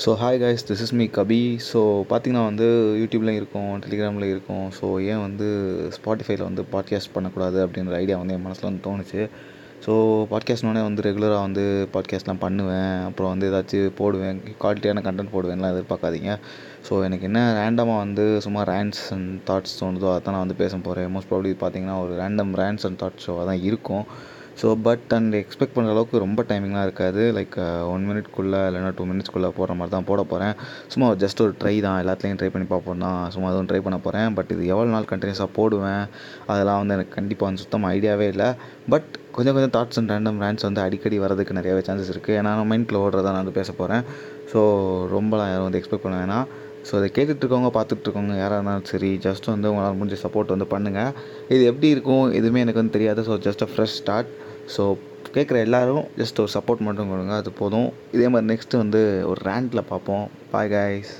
So hi guys this is me Kabi so பார்த்தீங்கன்னா வந்து யூடியூப்லேயும் இருக்கும் டெலிகிராமில் இருக்கும். ஸோ ஏன் வந்து ஸ்பாட்டிஃபைல வந்து பாட்காஸ்ட் பண்ணக்கூடாது அப்படின்ற ஐடியா வந்து என் மனசில் வந்து தோணுச்சு. ஸோ பாட்காஸ்ட்னோடனே வந்து ரெகுலராக வந்து பாட்காஸ்ட்லாம் பண்ணுவேன். அப்புறம் வந்து ஏதாச்சும் போடுவேன். குவாலிட்டியான கண்டென்ட் போடுவேன்லாம் எதிர்பார்க்காதீங்க. ஸோ எனக்கு என்ன ரேண்டமாக வந்து சும்மா ரேண்ட்ஸ் அண்ட் தாட்ஸ் தோணுதோ அதான் நான் வந்து பேச போகிறேன் மோஸ்ட் ப்ராப்ளி பார்த்தீங்கன்னா ஒரு ரேண்டம் ரேண்ட்ஸ் அண்ட் தாட்ஸ் ஷோவாக தான் இருக்கும். ஸோ பட் அண்ட் எக்ஸ்பெக்ட் பண்ணுற அளவுக்கு ரொம்ப டைமிங்லாம் இருக்காது. லைக் ஒன் மினிட்குள்ளே இல்லைனா டூ மினிட்ஸ்க்குள்ளே போடுற மாதிரி தான் போட போகிறேன் சும்மா ஜஸ்ட் ஒரு ட்ரை தான். எல்லாத்துலேயும் ட்ரை பண்ணி பார்ப்போம் தான். சும்மா அதுவும் ட்ரை பண்ண போகிறேன் பட் இது எவ்வளோ நாள் கண்டினியூஸாக போடுவேன்? அதெல்லாம் வந்து எனக்கு கண்டிப்பாக வந்து சுத்தமாக ஐடியாவே இல்லை. பட் கொஞ்சம் கொஞ்சம் தாட்ஸ் அண்ட் ரேண்டம் ரேண்ட்ஸ் வந்து அடிக்கடி வரதுக்கு நிறையவே சான்சஸ் இருக்குது ஏன்னா நான் மைண்டில் ஓடுறதா நான் வந்து பேச போகிறேன் ஸோ ரொம்பலாம் யாரும் வந்து எக்ஸ்பெக்ட் பண்ண வேணாம். ஸோ அதை கேட்டுட்ருக்கவங்க பார்த்துட்ருக்கவங்க யாராக இருந்தாலும் சரி ஜஸ்ட் வந்து உங்களால் முடிஞ்ச சப்போர்ட் வந்து பண்ணுங்கள் இது எப்படி இருக்கும் எதுவுமே எனக்கு வந்து தெரியாது. So just a fresh start so கேட்குற எல்லோரும் ஜஸ்ட் ஒரு சப்போர்ட் மட்டும் கொடுங்க அது போதும். இதே மாதிரி நெக்ஸ்ட்டு வந்து ஒரு ரேண்டில் பார்ப்போம். Bye guys